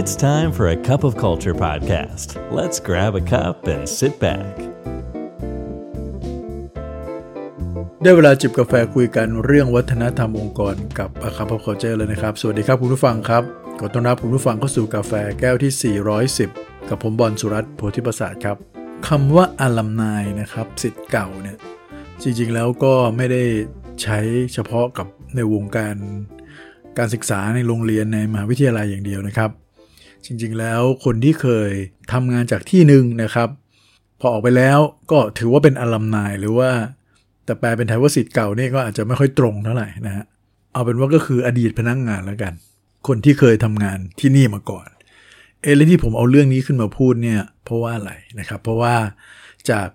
It's time for a cup of culture podcast. Let's grab a cup and sit back. ได้เวลาจิบกาแฟคุยกันเรื่องวัฒนธรรมองค์กรกับอาคาพอคเจอร์เลยนะครับ สวัสดีครับคุณผู้ฟังครับ ขอต้อนรับคุณผู้ฟังเข้าสู่กาแฟแก้วที่ 410 กับผมบอลสุรัตน์โพธิประสาทครับคำว่าอลัมนายนะครับสิทธิ์เก่าเนี่ยจริงๆแล้วก็ไม่ได้ใช้เฉพาะกับในวงการการศึกษาในโรงเรียนในมหาวิทยาลัยอย่างเดียวนะครับ จริงๆ แล้วคนที่เคยทำงานจากที่หนึ่งนะครับ พอออกไปแล้วก็ถือว่าเป็นอลัมนายหรือว่า แต่แปลเป็นไทยว่าสิทธิ์เก่านี่ก็อาจจะไม่ค่อยตรงเท่าไหร่นะฮะเอาเป็นว่าก็คืออดีตพนักงงานแล้วกัน คนที่เคยทำงานที่นี่มาก่อน เอเลยที่ผมเอาเรื่องนี้ขึ้นมาพูดเนี่ยเพราะว่าอะไรนะครับ เพราะว่าจาก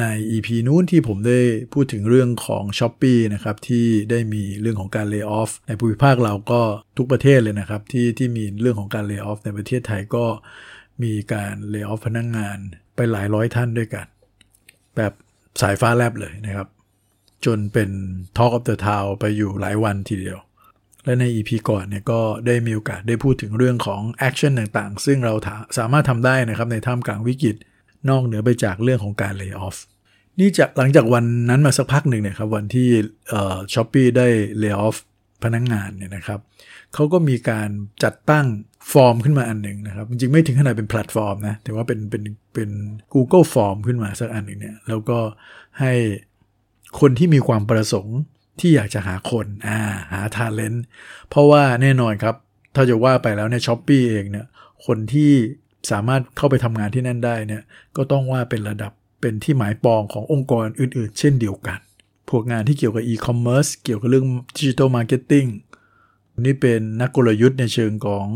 ใน EP นู้นที่ผมได้พูดถึงเรื่องของ Shopee นะครับที่ได้มีเรื่องของการ layoff ในภูมิภาคเราก็ทุกประเทศเลยนะครับ ที่ที่มีเรื่องของการ layoff ในประเทศไทยก็มีการ layoff พนักงานไปหลายร้อยท่านด้วยกัน แบบสายฟ้าแลบเลยนะครับ จนเป็น Talk of the Town ไปอยู่หลายวันทีเดียว และใน EP ก่อนเนี่ยก็ได้มีโอกาสได้พูดถึงเรื่องของ action ต่างๆ ซึ่งเราสามารถทำได้นะครับในท่ามกลางวิกฤต นอกเหนือไปจากเรื่องของการ layoff เนี่ยจากหลังจากวันนั้นมาสักพักหนึ่งเนี่ยครับวันที่ Shopee ได้ layoff พนักงานเนี่ยนะครับเขาก็มีการจัดตั้งฟอร์มขึ้นมาอันหนึ่งนะครับ จริงๆไม่ถึงขนาดเป็นแพลตฟอร์มนะแต่ว่าเป็นเป็นเป็น Google Form ขึ้นมาสักอันหนึ่งเนี่ยแล้วก็ให้คนที่มีความประสงค์ที่อยากจะหาคนอ่าหา talentเพราะว่าแน่นอนครับ ถ้าจะว่าไปแล้วเนี่ย Shopee เองเนี่ยคนที่ สามารถเข้าไปทำงานที่นั่นได้เนี่ยก็ต้องว่าเป็นระดับเป็นที่หมายปองขององค์กรอื่น ๆ เช่นเดียวกัน พวกงานที่เกี่ยวกับอีคอมเมิร์ซเกี่ยวกับเรื่อง digital marketing นี่เป็นนักกลยุทธ์ในเชิงของ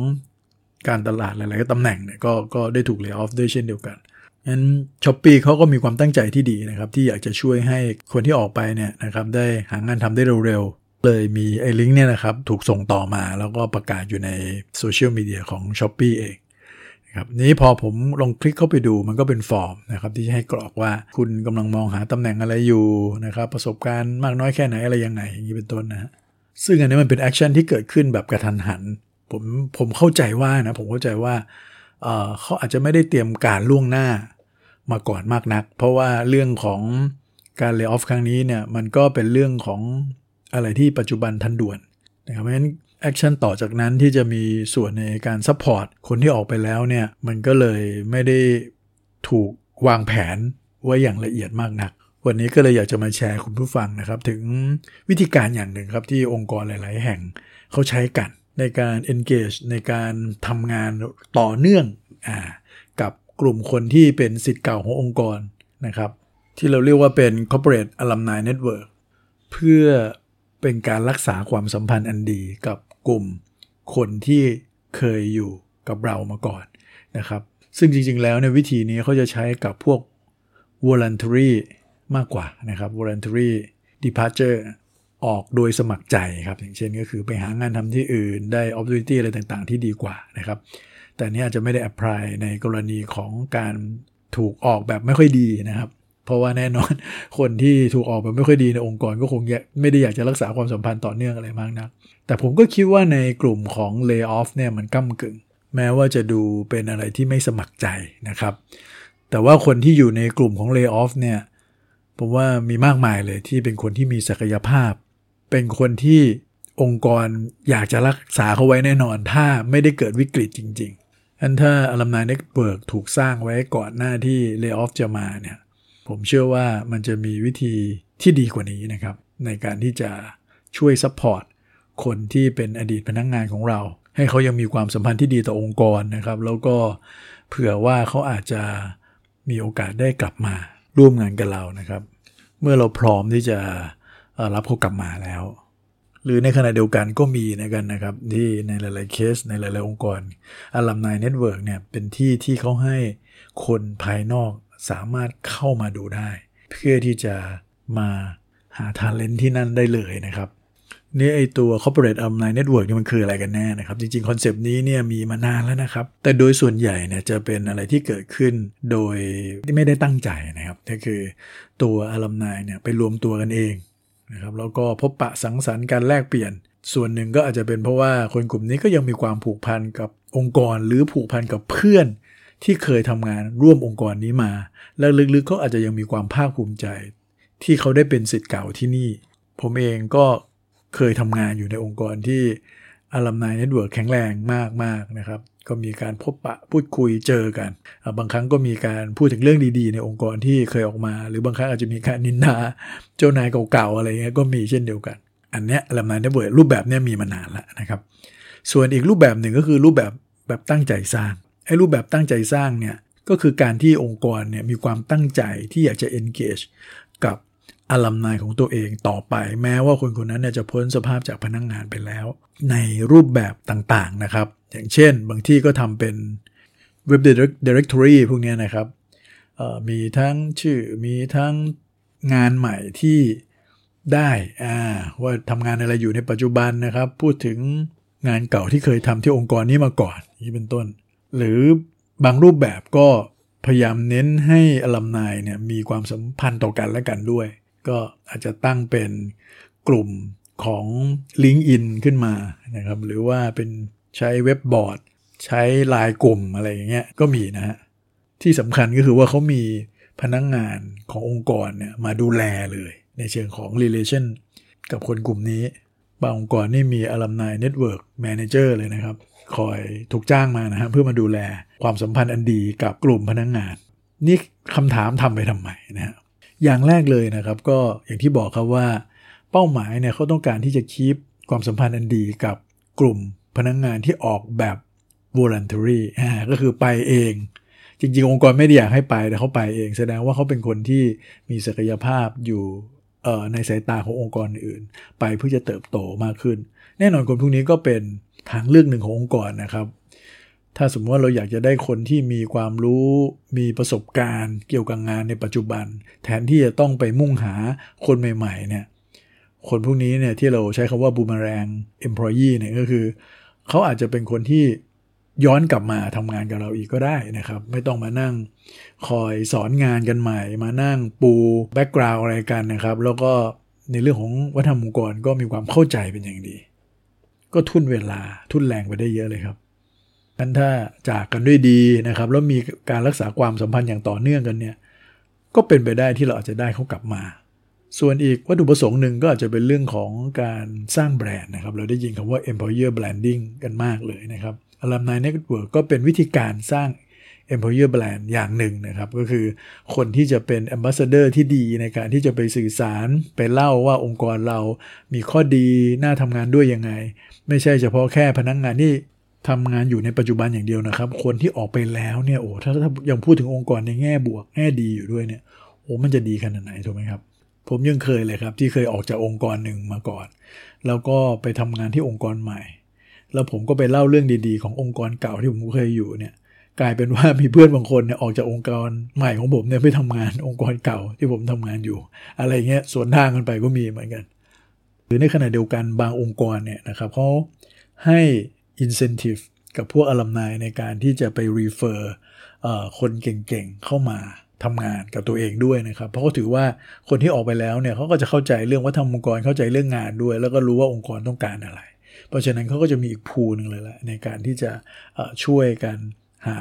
การตลาดหลายๆตำแหน่งเนี่ยก็ก็ได้ถูก layoff ด้วยเช่นเดียวกันงั้น Shopee เขาก็มีความตั้งใจที่ดีนะครับ ที่อยากจะช่วยให้คนที่ออกไปเนี่ยนะครับได้หางานทำได้เร็วๆ เลยมีไอ้ลิงก์เนี่ยนะครับ ถูกส่งต่อมาแล้วก็ประกาศอยู่ในโซเชียลมีเดียของ Shopee เอง นะครับนี้พอผมลองคลิกเข้าไปดูมันก็เป็นฟอร์มนะครับที่ให้กรอกว่าคุณกำลังมองหาตำแหน่งอะไรอยู่นะครับประสบการณ์มากน้อยแค่ไหนอะไรยังไงอย่างนี้เป็นต้นนะซึ่งอันนี้มันเป็น action ที่เกิดขึ้นแบบกะทันหันผมผมเข้าใจว่านะผมเข้าใจว่าเขาอาจจะไม่ได้เตรียมการล่วงหน้ามาก่อนมากนัก เพราะว่าเรื่องของการ layoff ครั้งนี้เนี่ยมันก็เป็นเรื่องของอะไรที่ปัจจุบันทันด่วนนะครับเพราะฉะนั้น action ต่อจากนั้นที่จะมีส่วนในการ support คนที่ออกไปแล้วเนี่ย มันก็เลยไม่ได้ถูกวางแผนไว้อย่างละเอียดมากนัก วันนี้ก็เลยอยากจะมาแชร์คุณผู้ฟังนะครับ ถึงวิธีการอย่างหนึ่งครับที่องค์กรหลาย ๆ แห่งเขาใช้กันในการ engage ในการทำงานต่อเนื่องอกับกลุ่มคนที่เป็นสิทธิ์เก่าขององค์กรนะครับ ที่เราเรียกว่าเป็น corporate alumni network เพื่อเป็นการรักษาความสัมพันธ์อันดีกับ กลุ่มคนที่เคยอยู่กับเรามาก่อนนะครับ ซึ่งจริงๆแล้วในวิธีนี้เขาจะใช้กับพวก voluntary มากกว่านะครับ voluntary departure ออกโดยสมัครใจครับ อย่างเช่นก็คือไปหางานทำที่อื่นได้ opportunity อะไรต่างๆ ที่ดีกว่านะครับ แต่นี้อาจจะไม่ได้ apply ในกรณีของการถูกออกแบบไม่ค่อยดีนะครับ เพราะว่าแน่นอนคนที่ถูกออกแบบไม่ค่อยดีในองค์กรก็คงไม่ได้อยากจะรักษาความสัมพันธ์ต่อเนื่องอะไรมากนะัก แต่ผมก็คิดว่าในกลุ่มของ layoff เนี่ยมันก้ากึ่ง แม้ว่าจะดูเป็นอะไรที่ไม่สมัครใจนะครับ แต่ว่าคนที่อยู่ในกลุ่มของ layoff เนี่ยผมว่ามีมากมายเลยที่เป็นคนที่มีศักยภาพ เป็นคนที่องค์กรอยากจะรักษาเขาไว้แน่นอน ถ้าไม่ได้เกิดวิกฤตจริงๆอันถ้า alumni network ถูกสร้างไว้ก่อนหน้าที่ layoff จะมาเนี่ย ผมเชื่อว่ามันจะมีวิธีที่ดีกว่านี้นะครับ ในการที่จะช่วย support คนที่เป็นอดีตพนักงานของเรา ให้เขายังมีความสัมพันธ์ที่ดีต่อองค์กรนะครับ แล้วก็เผื่อว่าเขาอาจจะมีโอกาสได้กลับมาร่วมงานกับเรานะครับ เมื่อเราพร้อมที่จะรับเขากลับมาแล้ว หรือในขณะเดียวกันก็มีเหมือนกันนะครับ ที่ในหลาย ๆ เคส ในหลาย ๆ องค์กร alumni network เนี่ยเป็นที่ที่เขาให้คนภายนอก สามารถเข้ามาดูได้ เพื่อที่จะมาหา talent ที่นั่นได้เลยนะครับนี่ไอ้ตัว corporate alumni network นี่มันคืออะไรกันแน่นะครับ จริงๆ concept นี้เนี่ยมีมานานแล้วนะครับ แต่โดยส่วนใหญ่เนี่ยจะเป็นอะไรที่เกิดขึ้นโดยที่ไม่ได้ตั้งใจนะครับ ก็คือตัว alumni เนี่ยไปรวมตัวกันเองนะครับแล้วก็พบปะสังสรรค์กันแลกเปลี่ยน ส่วนหนึ่งก็อาจจะเป็นเพราะว่าคนกลุ่มนี้ก็ยังมีความผูกพันกับองค์กรหรือผูกพันกับเพื่อน ที่เคยทำงานร่วมองค์กรนี้มา และลึกๆก็อาจจะยังมีความภาคภูมิใจ ที่เขาได้เป็นศิษย์เก่าที่นี่ ผมเองก็เคยทำงานอยู่ในองค์กรที่ alumni network แข็งแรงมากๆนะครับ ก็มีการพบปะพูดคุยเจอกัน บางครั้งก็มีการพูดถึงเรื่องดีๆ ในองค์กรที่เคยออกมา หรือบางครั้งอาจจะมีการนินทาเจ้านายเก่าๆอะไรเงี้ยก็มีเช่นเดียวกัน อันเนี้ย alumni network รูปแบบเนี้ยมีมานานแล้วนะครับ ส่วนอีกรูปแบบหนึ่งก็คือรูปแบบแบบตั้งใจสร้าง ไอ้รูปแบบตั้งใจสร้างเนี่ยก็คือการที่องค์กรเนี่ยมีความตั้งใจที่อยากจะ engage กับ alumni ของตัวเองต่อไป แม้ว่าคนคนนั้นเนี่ยจะพ้นสภาพจากพนักงานไปแล้ว ในรูปแบบต่างๆนะครับ อย่างเช่น บางที่ก็ทำเป็นเว็บ directory พวกนี้นะครับมีทั้งชื่อมีทั้งงานใหม่ที่ได้ว่าทำงานอะไรอยู่ในปัจจุบันนะครับ พูดถึงงานเก่าที่เคยทำที่องค์กรนี้มาก่อน นี่เป็นต้น หรือบางรูปแบบก็พยายามเน้นให้อลัมนายเนี่ยมีความสัมพันธ์ต่อกันและกันด้วย ก็อาจจะตั้งเป็นกลุ่มของ LinkedIn ขึ้นมานะครับ หรือว่าเป็นใช้เว็บบอร์ด ใช้ไลน์กลุ่มอะไรอย่างเงี้ยก็มีนะฮะที่สำคัญก็คือว่าเขามีพนักงงานขององค์กรเนี่ยมาดูแลเลย ในเชิงของ relation กับคนกลุ่มนี้ บางองค์กรนี่มี alumni network manager เลยนะครับ คอยถูกจ้างมานะฮะเพื่อมาดูแลความสัมพันธ์อันดีกับกลุ่มพนักงงาน นี่คำถามทำไปทำไมนะฮะอย่างแรกเลยนะครับก็อย่างที่บอกครับว่า เป้าหมายเนี่ยเขาต้องการที่จะคีปความสัมพันธ์อันดีกับกลุ่มพนักงงานที่ออกแบบ voluntary อ่าก็คือไปเอง จริง ๆ องค์กรไม่ได้อยากให้ไปแต่เขาไปเอง แสดงว่าเขาเป็นคนที่มีศักยภาพอยู่ในสายตาขององค์กรอื่น ไปเพื่อจะเติบโตมากขึ้น แน่นอนคนพวกนี้ก็เป็น ทางเลือกหนึ่งขององค์กรนะครับ ถ้าสมมติว่าเราอยากจะได้คนที่มีความรู้มีประสบการณ์เกี่ยวกับงานในปัจจุบัน แทนที่จะต้องไปมุ่งหาคนใหม่ๆเนี่ยคนพวกนี้เนี่ยที่เราใช้คำว่าบูมแรง employee เนี่ยก็คือ เขาอาจจะเป็นคนที่ย้อนกลับมาทำงานกับเราอีกก็ได้นะครับ ไม่ต้องมานั่งคอยสอนงานกันใหม่ มานั่งปูแบ็กกราวอะไรกันนะครับ แล้วก็ในเรื่องของวัฒนธรรมองค์กรก็มีความเข้าใจเป็นอย่างดี ก็ทุ่นเวลาทุ่นแรงไปได้เยอะเลยครับนั้นถ้าจากกันด้วยดีนะครับ แล้วมีการรักษาความสัมพันธ์อย่างต่อเนื่องกันเนี่ย ก็เป็นไปได้ที่เราอาจจะได้เขากลับมา ส่วนอีกวัตถุประสงค์หนึ่งก็อาจจะเป็นเรื่องของการสร้างแบรนด์นะครับ เราได้ยินคำว่า employer branding กันมากเลยนะครับ alumni network ก็เป็นวิธีการสร้าง employer brand อย่างหนึ่งนะครับ ก็คือคนที่จะเป็น ambassador ที่ดีในการที่จะไปสื่อสารไปเล่าว่าองค์กรเรามีข้อดีน่าทำงานด้วยยังไง ไม่ใช่เฉพาะแค่พนักงงานที่ทำงานอยู่ในปัจจุบันอย่างเดียวนะครับ คนที่ออกไปแล้วเนี่ยโอ้ถ้าถ้ายังพูดถึงองค์กรในแง่บวกแง่ดีอยู่ด้วยเนี่ยโอ้มันจะดีขนาดไหนถูกไหมครับ ผมยังเคยเลยครับ ที่เคยออกจากองค์กรหนึ่งมาก่อน แล้วก็ไปทำงานที่องค์กรใหม่ แล้วผมก็ไปเล่าเรื่องดีๆ ขององค์กรเก่าที่ผมเคยอยู่เนี่ย กลายเป็นว่ามีเพื่อนบางคนเนี่ยออกจากองค์กรใหม่ของผมเนี่ยไปทำงานองค์กรเก่าที่ผมทำงานอยู่ อะไรเงี้ยส่วนทางกันไปก็มีเหมือนกัน หรือในขณะเดียวกันบางองค์กรเนี่ยนะครับเขาให้ incentive กับพวกอลัมนายในการที่จะไป refer คนเก่งๆเข้ามาทำงานกับตัวเองด้วยนะครับ เพราะเขาถือว่าคนที่ออกไปแล้วเนี่ยเขาก็จะเข้าใจเรื่องว่าทำองค์กรเข้าใจเรื่องงานด้วย แล้วก็รู้ว่าองค์กรต้องการอะไร เพราะฉะนั้นเขาก็จะมีอีกพูนึงเลยละในการที่จะช่วยกัน หา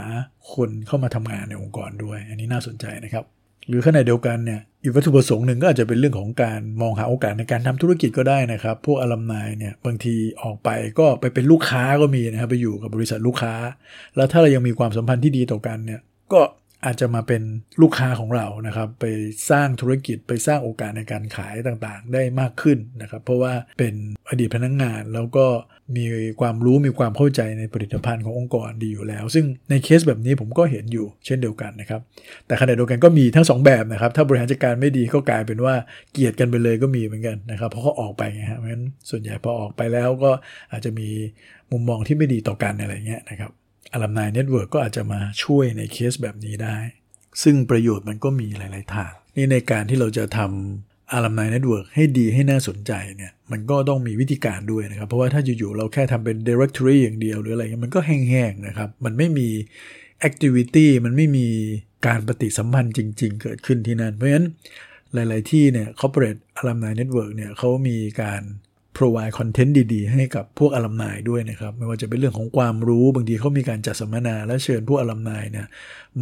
คนเข้ามาทำงานในองค์กรด้วย อันนี้น่าสนใจนะครับ หรือขณะเดียวกันเนี่ยอีกวัตถุประสงค์หนึ่งก็อาจจะเป็นเรื่องของการมองหาโอกาสในการทำธุรกิจก็ได้นะครับ พวกอลัมนายเนี่ยบางทีออกไปก็ไปเป็นลูกค้าก็มีนะครับไปอยู่กับบริษัทลูกค้า แล้วถ้าเรายังมีความสัมพันธ์ที่ดีต่อกันเนี่ยก็ อาจจะมาเป็นลูกค้าของเรานะครับ ไปสร้างธุรกิจไปสร้างโอกาสในการขายต่างๆ ได้มากขึ้นนะครับ เพราะว่าเป็นอดีตพนักงานแล้วก็มีความรู้มีความเข้าใจในผลิตภัณฑ์ขององค์กรดีอยู่แล้ว ซึ่งในเคสแบบนี้ผมก็เห็นอยู่เช่นเดียวกันนะครับ แต่ขณะเดียวกันก็มีทั้ง 2 แบบนะครับ ถ้าบริหารจัดการไม่ดีก็กลายเป็นว่าเกลียดกันไปเลยก็มีเหมือนกันนะครับ เพราะเขาออกไปไงฮะเพราะฉะนั้นส่วนใหญ่พอออกไปแล้วก็อาจจะมีมุมมองที่ไม่ดีต่อกันอะไรเงี้ยนะครับ alumni network ก็อาจจะมาช่วยในเคสแบบนี้ได้ ซึ่งประโยชน์มันก็มีหลาย ๆ ทาง นี่ในการที่เราจะทำ alumni network ให้ดีให้น่าสนใจเนี่ยมันก็ต้องมีวิธีการด้วยนะครับ เพราะว่าถ้าอยู่ ๆ เราแค่ทำเป็น directory อย่างเดียวหรืออะไรเงี้ยมันก็แห้ง ๆ นะครับ มันไม่มี activity มันไม่มีการปฏิสัมพันธ์จริง ๆ เกิดขึ้นที่นั่น เพราะฉะนั้นหลาย ๆ ที่เนี่ย corporate alumni network เนี่ยเขามีการ provide content ดีๆ ให้กับพวก alumni ด้วยนะครับ ไม่ว่าจะเป็นเรื่องของความรู้บางทีเขามีการจัดสัมมนาและเชิญพวก alumni เนี่ย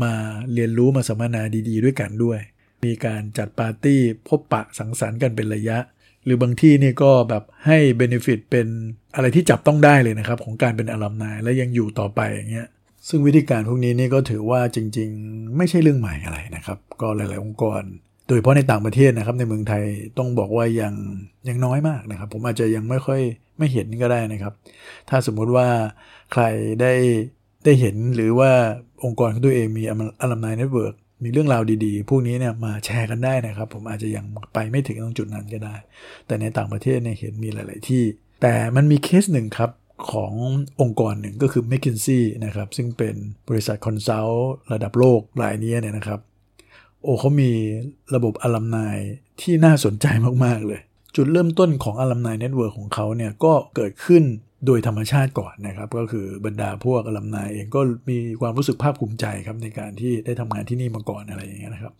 มาเรียนรู้มาสัมมนาดีๆ ด้วยกันด้วย มีการจัดปาร์ตี้พบปะสังสรรค์กันเป็นระยะ หรือบางที่นี่ก็แบบให้เบนฟิตเป็นอะไรที่จับต้องได้เลยนะครับ ของการเป็นอลัมนายและยังอยู่ต่อไปอย่างเงี้ยซึ่งวิธีการพวกนี้นี่ก็ถือว่าจริง ๆ ไม่ใช่เรื่องใหม่อะไรนะครับ ก็หลาย ๆ องค์กร โดยเฉพาะในต่างประเทศนะครับในเมืองไทยต้องบอกว่ายังยังน้อยมากนะครับ ผมอาจจะยังไม่ค่อยไม่เห็นก็ได้นะครับ ถ้าสมมุติว่าใครได้ได้เห็นหรือว่าองค์กรของตัวเองมี alumni network มีเรื่องราวดีๆ พวกนี้เนี่ยมาแชร์กันได้นะครับ ผมอาจจะยังไปไม่ถึงตรงจุดนั้นก็ได้ แต่ในต่างประเทศเนี่ยเห็นมีหลาย ๆ ที่ แต่มันมีเคสหนึ่งครับขององค์กรหนึ่งก็คือ McKinsey นะครับ ซึ่งเป็นบริษัท consult ระดับโลกรายนี้เนี่ยนะครับ โอ้เขามีระบบ alumni ที่น่าสนใจมากๆเลย จุดเริ่มต้นของ alumni network ของเขาเนี่ยก็เกิดขึ้นโดยธรรมชาติก่อนนะครับ ก็คือบรรดาพวก alumni เองก็มีความรู้สึกภาคภูมิใจครับในการที่ได้ทำงานที่นี่มาก่อนอะไรอย่างเงี้ยนะครับ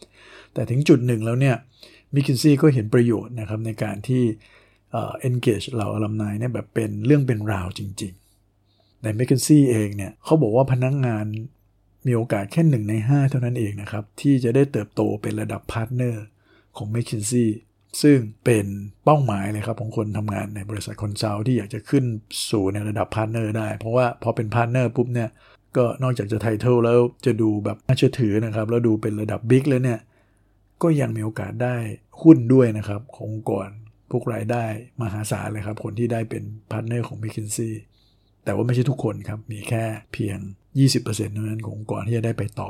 แต่ถึงจุดหนึ่งแล้วเนี่ย McKinsey ก็เห็นประโยชน์นะครับในการที่เอ่อ engage เหล่า alumni เนี่ยแบบเป็นเรื่องเป็นราวจริง ๆ ใน m c k เคนซี่เองเนี่ยเขาบอกว่าพนักงาน มีโอกาสแค่หนึ่งใน 5 เท่านั้นเองนะครับ ที่จะได้เติบโตเป็นระดับ partnerของ m c k เคนซี่ซึ่งเป็นเป้าหมายเลยครับของคนทำงานในบริษัท consult ที่อยากจะขึ้นสู่ในระดับ partner ได้ เพราะว่าพอเป็น partner ปุ๊บเนี่ยก็นอกจากจะ title แล้วจะดูแบบน่าเชื่อถือนะครับ แล้วดูเป็นระดับ big แล้วเนี่ยก็ยังมีโอกาสได้หุ้นด้วยนะครับ ขององค์กรพวกรายได้มหาศาลเลยครับ คนที่ได้เป็นพาร์ทเนอร์ของ m c k เคนซี่แต่ว่าไม่ใช่ทุกคนครับ มีแค่เพียง 20%เท่านั้นขององค์กรที่จะได้ไปต่อ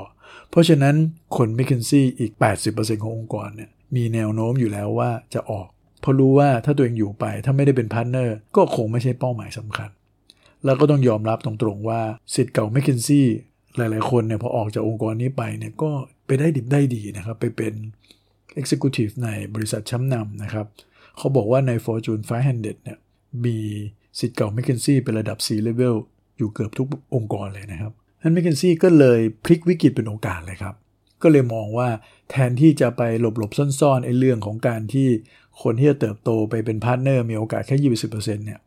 เพราะฉะนั้นคน McKinsey อีก 80%ขององค์กรเนี่ยมีแนวโน้มอยู่แล้วว่าจะออกเพราะรู้ว่าถ้าตัวเองอยู่ไปถ้าไม่ได้เป็น partner ก็คงไม่ใช่เป้าหมายสำคัญ แล้วก็ต้องยอมรับตรงๆว่าสิทธิ์เก่า m c k เคนซี่หลายๆคนเนี่ยพอออกจากองค์กรนี้ไปเนี่ยก็ไปได้ดิบได้ดีนะครับ ไปเป็น Executive ในบริษัทชั้นนำนะครับ เขาบอกว่าใน Fortune 500เนี่ยมีสิทธิ์เก่า m c k เคนซี่เป็นระดับ C-level อยู่เกือบทุกองค์กรเลยนะครับนั้น m c k เคนซี่ก็เลยพลิกวิกฤตเป็นโอกาสเลยครับ ก็เลยมองว่าแทนที่จะไปหลบหลบซ่อนๆไอ้เรื่องของการที่คนที่จะเติบโตไปเป็น partner มีโอกาสแค่ 20%เนี่ย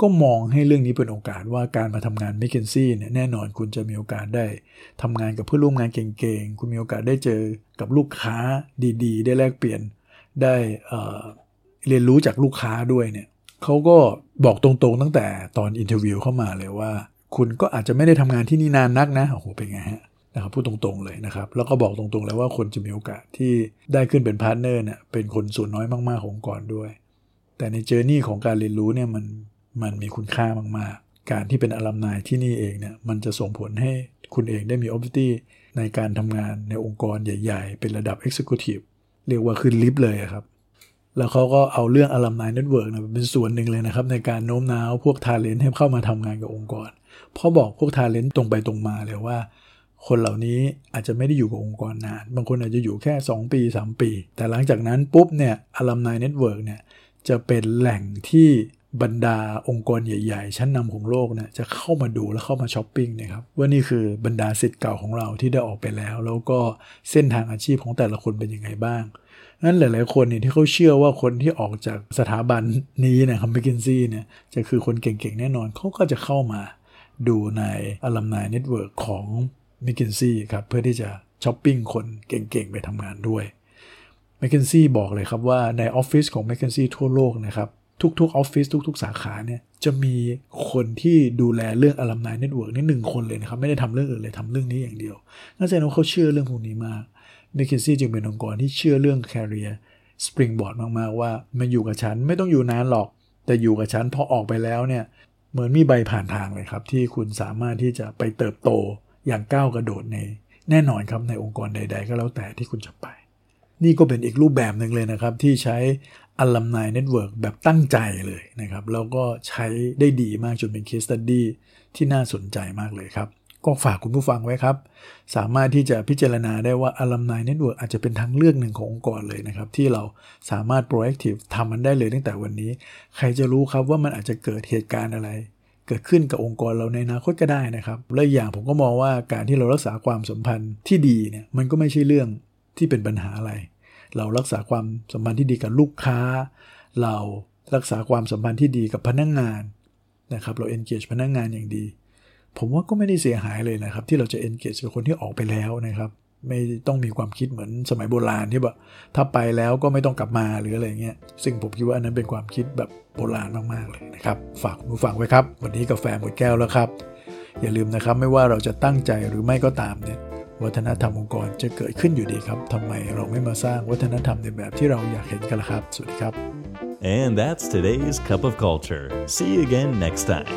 ก็มองให้เรื่องนี้เป็นโอกาสว่าการมาทำงาน m c k เคนซี่เนี่ยแน่นอนคุณจะมีโอกาสได้ทำงานกับเพื่อนร่วมงานเก่งๆ คุณมีโอกาสได้เจอกับลูกค้าดีๆ ได้แลกเปลี่ยนได้เรียนรู้จากลูกค้าด้วยเนี่ยเขาก็บอกตรงๆตั้งแต่ตอน interview เข้ามาเลยว่า คุณก็อาจจะไม่ได้ทำงานที่นี่นานนักนะโอ้โหเป็นไงฮะนะครับพูดตรงๆเลยนะครับ แล้วก็บอกตรงๆแล้วว่าคนจะมีโอกาสที่ได้ขึ้นเป็น partner เนี่ยเป็นคนส่วนน้อยมากๆขององค์กรด้วย แต่ใน journey ของการเรียนรู้เนี่ยมันมันมีคุณค่ามากๆ การที่เป็น alumni ที่นี่เองเนี่ยมันจะส่งผลให้คุณเองได้มี opportunity ในการทำงานในองค์กรใหญ่ ๆ เป็นระดับ Executive เรียกว่าขึ้นลิฟต์เลยครับ แล้วเขาก็เอาเรื่อง alumni network เป็นส่วนหนึ่งเลยนะครับ ในการโน้มน้าวพวก talent ให้เข้ามาทำงานกับองค์กร เพราะบอกพวก talent ตรงไปตรงมาเลยว่า คนเหล่านี้อาจจะไม่ได้อยู่กับองค์กรนาน บางคนอาจจะอยู่แค่ 2 ปี 3 ปี แต่หลังจากนั้นปุ๊บเนี่ย alumni network เนี่ยจะเป็นแหล่งที่บรรดาองค์กรใหญ่ ๆ ชั้นนำของโลกเนี่ยจะเข้ามาดูและเข้ามาช้อปปิ้งนะครับว่านี่คือบรรดาศิษย์เก่าของเราที่ได้ออกไปแล้ว แล้วก็เส้นทางอาชีพของแต่ละคนเป็นยังไงบ้าง นั้นหลาย ๆ คนเนี่ยที่เขาเชื่อว่าคนที่ออกจากสถาบันนี้นะครับ McKinsey เนี่ยจะคือคนเก่ง ๆ แน่นอนเขาก็จะเข้ามาดูใน alumni network ของ McKinsey ครับเพื่อที่จะช้อปปิ้งคนเก่ง ๆ ไปทำงานด้วย McKinsey บอกเลยครับว่าในออฟฟิศของ McKinsey ทั่วโลกนะครับทุกๆออฟฟิศทุก ๆ สาขาเนี่ยจะมีคนที่ดูแลเรื่อง alumni network นี่หนึ่งคนเลยนะครับ ไม่ได้ทำเรื่องอื่นเลยทำเรื่องนี้อย่างเดียวน่าจะว่าเขาเชื่อเรื่องพวกนี้มาก m c k เคนซี่จึงเป็นองค์กรที่เชื่อเรื่อง career springboard มาก ๆ ว่ามาอยู่กับฉันไม่ต้องอยู่นานหรอก แต่อยู่กับฉันพอออกไปแล้วเนี่ยเหมือนมีใบผ่านทางเลยครับ ที่คุณสามารถที่จะไปเติบโตอย่างก้าวกระโดดใน แน่นอนครับในองค์กรใด ๆ ก็แล้วแต่ที่คุณจะไป นี่ก็เป็นอีกรูปแบบหนึ่งเลยนะครับ ที่ใช้ alumni network แบบตั้งใจเลยนะครับ แล้วก็ใช้ได้ดีมากจนเป็น case study ที่น่าสนใจมากเลยครับ ก็ฝากคุณผู้ฟังไว้ครับ สามารถที่จะพิจารณาได้ว่า Alumni Network อาจจะเป็นทางเลือกหนึ่งขององค์กรเลยนะครับ ที่เราสามารถ proactive ทำมันได้เลยตั้งแต่วันนี้ ใครจะรู้ครับว่ามันอาจจะเกิดเหตุการณ์อะไร เกิดขึ้นกับองค์กรเราในอนาคตก็ได้นะครับ และอย่างผมก็มองว่าการที่เรารักษาความสัมพันธ์ที่ดีเนี่ยมันก็ไม่ใช่เรื่องที่เป็นปัญหาอะไร เรารักษาความสัมพันธ์ที่ดีกับลูกค้า เรารักษาความสัมพันธ์ที่ดีกับพนักงงานนะครับเรา engage พนักงงานอย่างดี ผมว่าก็ไม่ได้เสียหายเลยนะครับ ที่เราจะ engage กับคนที่ออกไปแล้วนะครับ ไม่ต้องมีความคิดเหมือนสมัยโบราณที่แบบถ้าไปแล้วก็ไม่ต้องกลับมาหรืออะไรเงี้ยซึ่งผมคิดว่าอันนั้นเป็นความคิดแบบโบราณมากๆเลยนะครับ ฝากผู้ฟังไว้ครับ วันนี้กาแฟหมดแก้วแล้วครับ อย่าลืมนะครับไม่ว่าเราจะตั้งใจหรือไม่ก็ตามเนี่ยวัฒนธรรมองค์กรจะเกิดขึ้นอยู่ดีครับทำไมเราไม่มาสร้างวัฒนธรรมในแบบที่เราอยากเห็นกันล่ะครับ สวัสดีครับ And that's today's Cup of Culture. See you again next time.